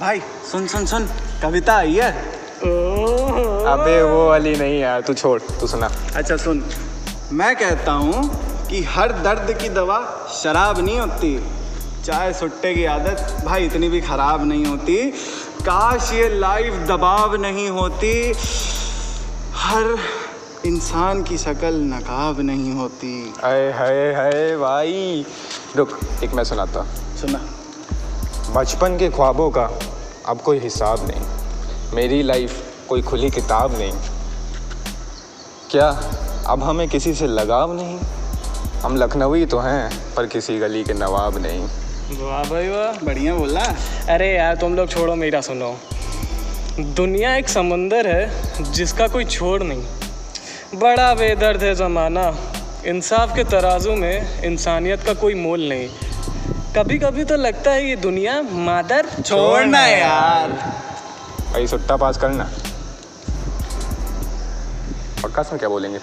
भाई सुन सुन सुन। कविता आई है। अबे वो वाली नहीं यार तू छोड़ तू सुना। अच्छा सुन। मैं कहता हूँ कि हर दर्द की दवा शराब नहीं होती। चाय सुट्टे की आदत भाई इतनी भी खराब नहीं होती। काश ये लाइफ दबाव नहीं होती। हर इंसान की शक्ल नकाब नहीं होती। अरे हाय हाय भाई। रुक एक मैं सुनाता सुना। बचपन के ख्वाबों का अब कोई हिसाब नहीं। मेरी लाइफ कोई खुली किताब नहीं। क्या अब हमें किसी से लगाव नहीं? हम लखनवी तो हैं, पर किसी गली के नवाब नहीं। वाह भाई वाह, बढ़िया बोला। अरे यार, तुम लोग छोड़ो मेरा सुनो। दुनिया एक समंदर है, जिसका कोई छोड़ नहीं। बड़ा बेदर्द है ज़माना। इंसाफ के तराजू में इंसानियत का कोई मोल नहीं। कभी कभी तो लगता है ये दुनिया मादर छोड़ना यार। भाई सुट्टा पास करना पक्का सर क्या बोलेंगे?